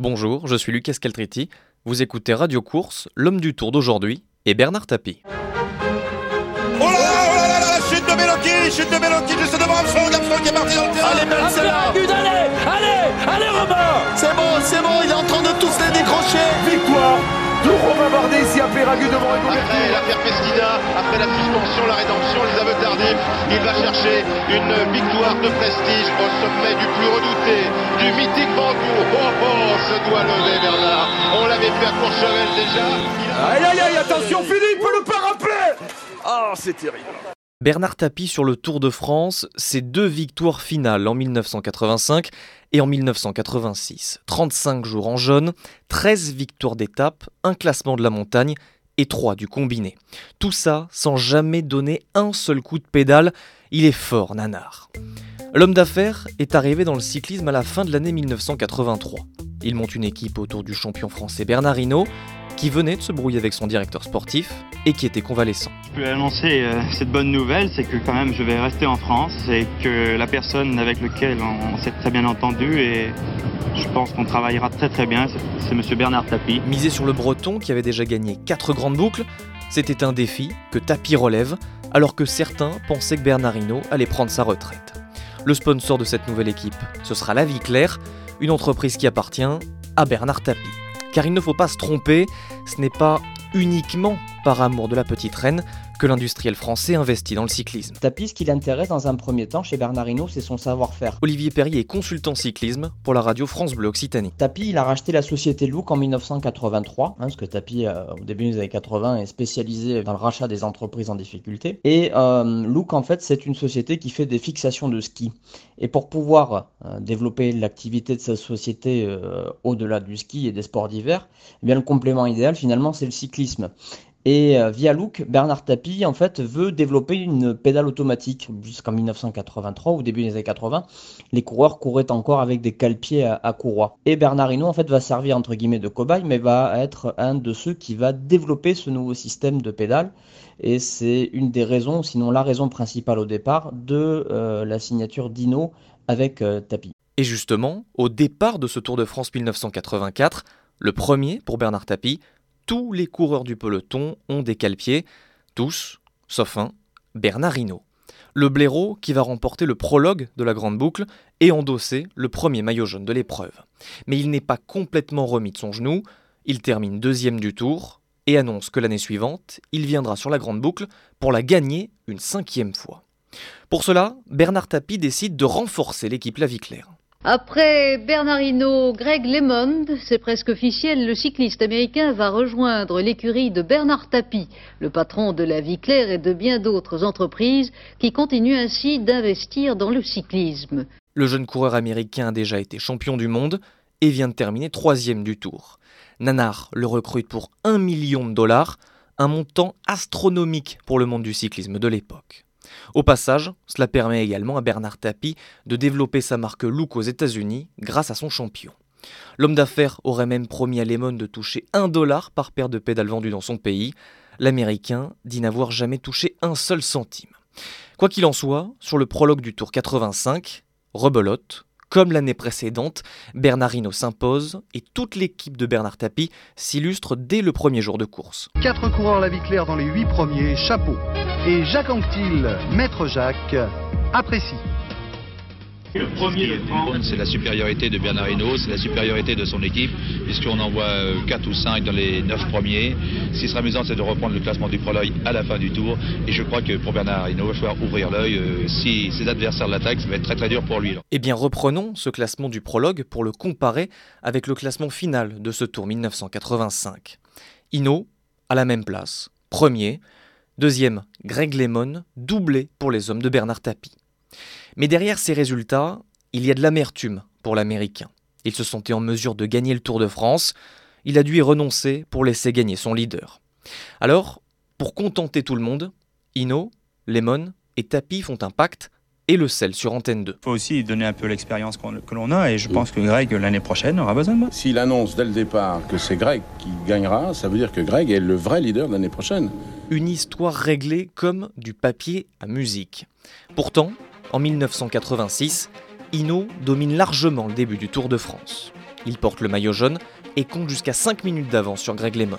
Bonjour, je suis Lucas Caltriti. Vous écoutez Radio Course, l'homme du tour d'aujourd'hui et Bernard Tapie. Oh là là, oh là là, la chute de Méloki, chute de Méloki juste devant Armstrong, Armstrong qui est parti dans le terrain. Allez, là Allez, allez, allez Romain C'est bon, c'est bon, il est en train de tous les décrocher Victoire de Romain Bardet ici à Péragu devant Hugo Après l'affaire Pestina, après la suspension, la rédemption, les aveux tardifs, il va chercher une victoire de prestige au sommet du plus redouté, du mythique Bancourt. Oh oh, se doit lever Bernard. On l'avait vu à Courchevel déjà. Aïe aïe aïe, attention Philippe, le parapluie Ah, c'est terrible Bernard Tapie sur le Tour de France, c'est deux victoires finales en 1985 et en 1986. 35 jours en jaune, 13 victoires d'étape, un classement de la montagne et 3 du combiné. Tout ça sans jamais donner un seul coup de pédale. Il est fort, Nanar. L'homme d'affaires est arrivé dans le cyclisme à la fin de l'année 1983. Il monte une équipe autour du champion français Bernard Hinault qui venait de se brouiller avec son directeur sportif et qui était convalescent. Je peux annoncer euh, cette bonne nouvelle, c'est que quand même je vais rester en France et que la personne avec laquelle on s'est très bien entendu et je pense qu'on travaillera très très bien, c'est Monsieur Bernard Tapie. Misé sur le Breton qui avait déjà gagné 4 grandes boucles, c'était un défi que Tapie relève alors que certains pensaient que Bernard Hinault allait prendre sa retraite. Le sponsor de cette nouvelle équipe, ce sera La Vie Claire, une entreprise qui appartient à Bernard Tapie. Car il ne faut pas se tromper, ce n'est pas uniquement par amour de la petite reine que l'industriel français investit dans le cyclisme. Tapie, ce qui l'intéresse dans un premier temps chez Bernard Hinault, c'est son savoir-faire. Olivier Perrier est consultant cyclisme pour la radio France Bleu Occitanie. Tapie, il a racheté la société Look en 1983, hein, parce que Tapie, euh, au début des années 80, est spécialisé dans le rachat des entreprises en difficulté. Et euh, Look, en fait, c'est une société qui fait des fixations de ski. Et pour pouvoir euh, développer l'activité de sa société au-delà du ski et des sports d'hiver, eh bien le complément idéal, finalement, c'est le cyclisme. Et euh, via Look, Bernard Tapie en fait veut développer une pédale automatique. Jusqu'en 1983, au début des années 80, les coureurs couraient encore avec des cale-pieds à, courroie. Et Bernard Hinault en fait va servir entre guillemets de cobaye, mais va être un de ceux qui va développer ce nouveau système de pédale. Et c'est une des raisons, sinon la raison principale au départ, de euh, la signature d'Hinault avec euh, Tapie. Et justement, au départ de ce Tour de France 1984, le premier pour Bernard Tapie, tous les coureurs du peloton ont des cale-pieds, tous, sauf un, Bernard Hinault. Le blaireau qui va remporter le prologue de la grande boucle et endosser le premier maillot jaune de l'épreuve. Mais il n'est pas complètement remis de son genou, il termine deuxième du tour et annonce que l'année suivante, il viendra sur la grande boucle pour la gagner une cinquième fois. Pour cela, Bernard Tapie décide de renforcer l'équipe La Vie Claire. Après Bernard Hinault, Greg LeMond, c'est presque officiel, le cycliste américain va rejoindre l'écurie de Bernard Tapie, le patron de la Vie Claire et de bien d'autres entreprises qui continuent ainsi d'investir dans le cyclisme. Le jeune coureur américain a déjà été champion du monde et vient de terminer troisième du tour. Nanar le recrute pour un million de dollars, un montant astronomique pour le monde du cyclisme de l'époque. Au passage, cela permet également à Bernard Tapie de développer sa marque Look aux États-Unis grâce à son champion. L'homme d'affaires aurait même promis à Lemon de toucher un dollar par paire de pédales vendues dans son pays. L'Américain dit n'avoir jamais touché un seul centime. Quoi qu'il en soit, sur le prologue du Tour 85, rebelote, comme l'année précédente, Bernard Hinault s'impose et toute l'équipe de Bernard Tapie s'illustre dès le premier jour de course. Quatre coureurs la vie claire dans les huit premiers, chapeau. Et Jacques Anquetil, maître Jacques, apprécie. Le premier France. C'est la supériorité de Bernard Hinault, c'est la supériorité de son équipe, puisqu'on en voit 4 ou 5 dans les 9 premiers. Ce qui sera amusant, c'est de reprendre le classement du prologue à la fin du tour. Et je crois que pour Bernard Hinault, il va falloir ouvrir l'œil. Euh, si ses adversaires l'attaquent, ça va être très très dur pour lui. Eh bien, reprenons ce classement du prologue pour le comparer avec le classement final de ce tour 1985. Hinault, à la même place, premier. Deuxième, Greg Lemon, doublé pour les hommes de Bernard Tapie. Mais derrière ces résultats, il y a de l'amertume pour l'Américain. Il se sentait en mesure de gagner le Tour de France, il a dû y renoncer pour laisser gagner son leader. Alors, pour contenter tout le monde, Hino, Lemon et Tapi font un pacte et le sel sur Antenne 2. Il faut aussi donner un peu l'expérience que l'on a et je pense que Greg l'année prochaine aura besoin de moi. S'il annonce dès le départ que c'est Greg qui gagnera, ça veut dire que Greg est le vrai leader de l'année prochaine. Une histoire réglée comme du papier à musique. Pourtant, en 1986, Hinault domine largement le début du Tour de France. Il porte le maillot jaune et compte jusqu'à 5 minutes d'avance sur Greg LeMond.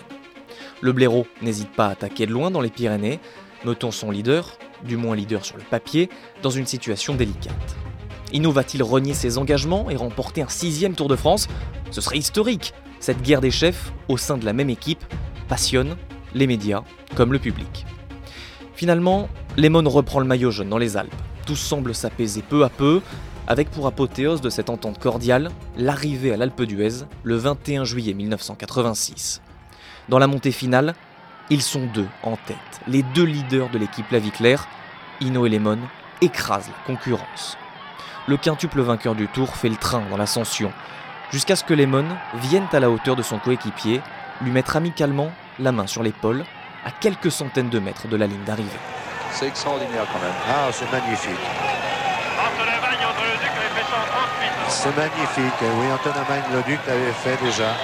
Le blaireau n'hésite pas à attaquer de loin dans les Pyrénées, notant son leader, du moins leader sur le papier, dans une situation délicate. Hino va-t-il renier ses engagements et remporter un sixième Tour de France? Ce serait historique. Cette guerre des chefs, au sein de la même équipe, passionne les médias comme le public. Finalement, Lemon reprend le maillot jaune dans les Alpes. Tout semble s'apaiser peu à peu, avec pour apothéose de cette entente cordiale l'arrivée à l'Alpe d'Huez le 21 juillet 1986. Dans la montée finale, ils sont deux en tête. Les deux leaders de l'équipe La Vie Claire, Hino et Lemon, écrasent la concurrence. Le quintuple vainqueur du tour fait le train dans l'ascension, jusqu'à ce que Lemon vienne à la hauteur de son coéquipier, lui mettre amicalement la main sur l'épaule, à quelques centaines de mètres de la ligne d'arrivée. C'est extraordinaire quand même. Ah, c'est magnifique. C'est magnifique. Oui, Antonin Magne-le-Duc l'avait fait déjà.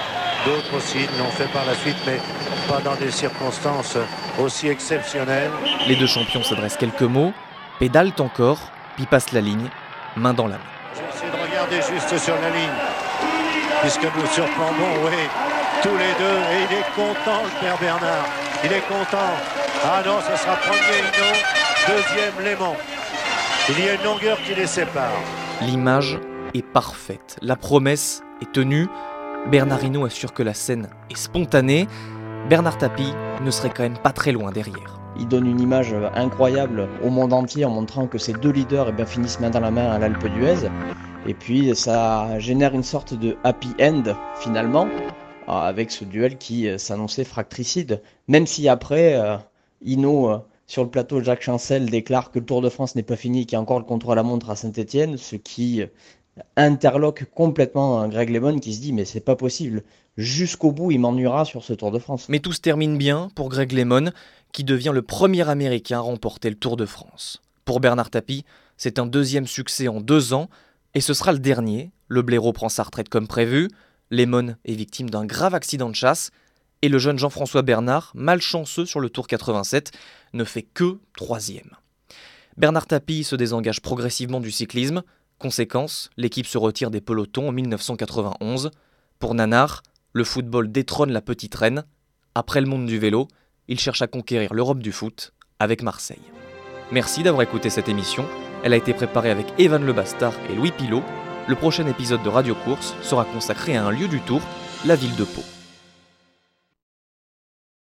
D'autres aussi l'ont fait par la suite, mais pas dans des circonstances aussi exceptionnelles. Les deux champions s'adressent quelques mots, pédalent encore, puis passent la ligne, main dans la main. J'essaie de regarder juste sur la ligne, puisque nous surplombons, oui, tous les deux. Et il est content, le père Bernard. Il est content. Ah non, ce sera premier Hino, deuxième Léman. Il y a une longueur qui les sépare. L'image est parfaite. La promesse est tenue. Bernard Hinault assure que la scène est spontanée. Bernard Tapie ne serait quand même pas très loin derrière. Il donne une image incroyable au monde entier en montrant que ces deux leaders eh bien, finissent main dans la main à l'Alpe d'Huez. Et puis ça génère une sorte de happy end finalement avec ce duel qui s'annonçait fractricide. Même si après, euh, Hino sur le plateau, Jacques Chancel déclare que le Tour de France n'est pas fini, qu'il y a encore le contrôle à la montre à Saint-Etienne, ce qui interloque complètement Greg LeMond qui se dit mais c'est pas possible, jusqu'au bout il m'ennuiera sur ce Tour de France. Mais tout se termine bien pour Greg LeMond qui devient le premier Américain à remporter le Tour de France. Pour Bernard Tapie, c'est un deuxième succès en deux ans et ce sera le dernier. Le blaireau prend sa retraite comme prévu, Lemon est victime d'un grave accident de chasse et le jeune Jean-François Bernard, malchanceux sur le Tour 87, ne fait que troisième. Bernard Tapie se désengage progressivement du cyclisme. Conséquence, l'équipe se retire des pelotons en 1991. Pour Nanar, le football détrône la petite reine. Après le monde du vélo, il cherche à conquérir l'Europe du foot avec Marseille. Merci d'avoir écouté cette émission. Elle a été préparée avec Evan Le Bastard et Louis Pilot. Le prochain épisode de Radio Course sera consacré à un lieu du tour, la ville de Pau.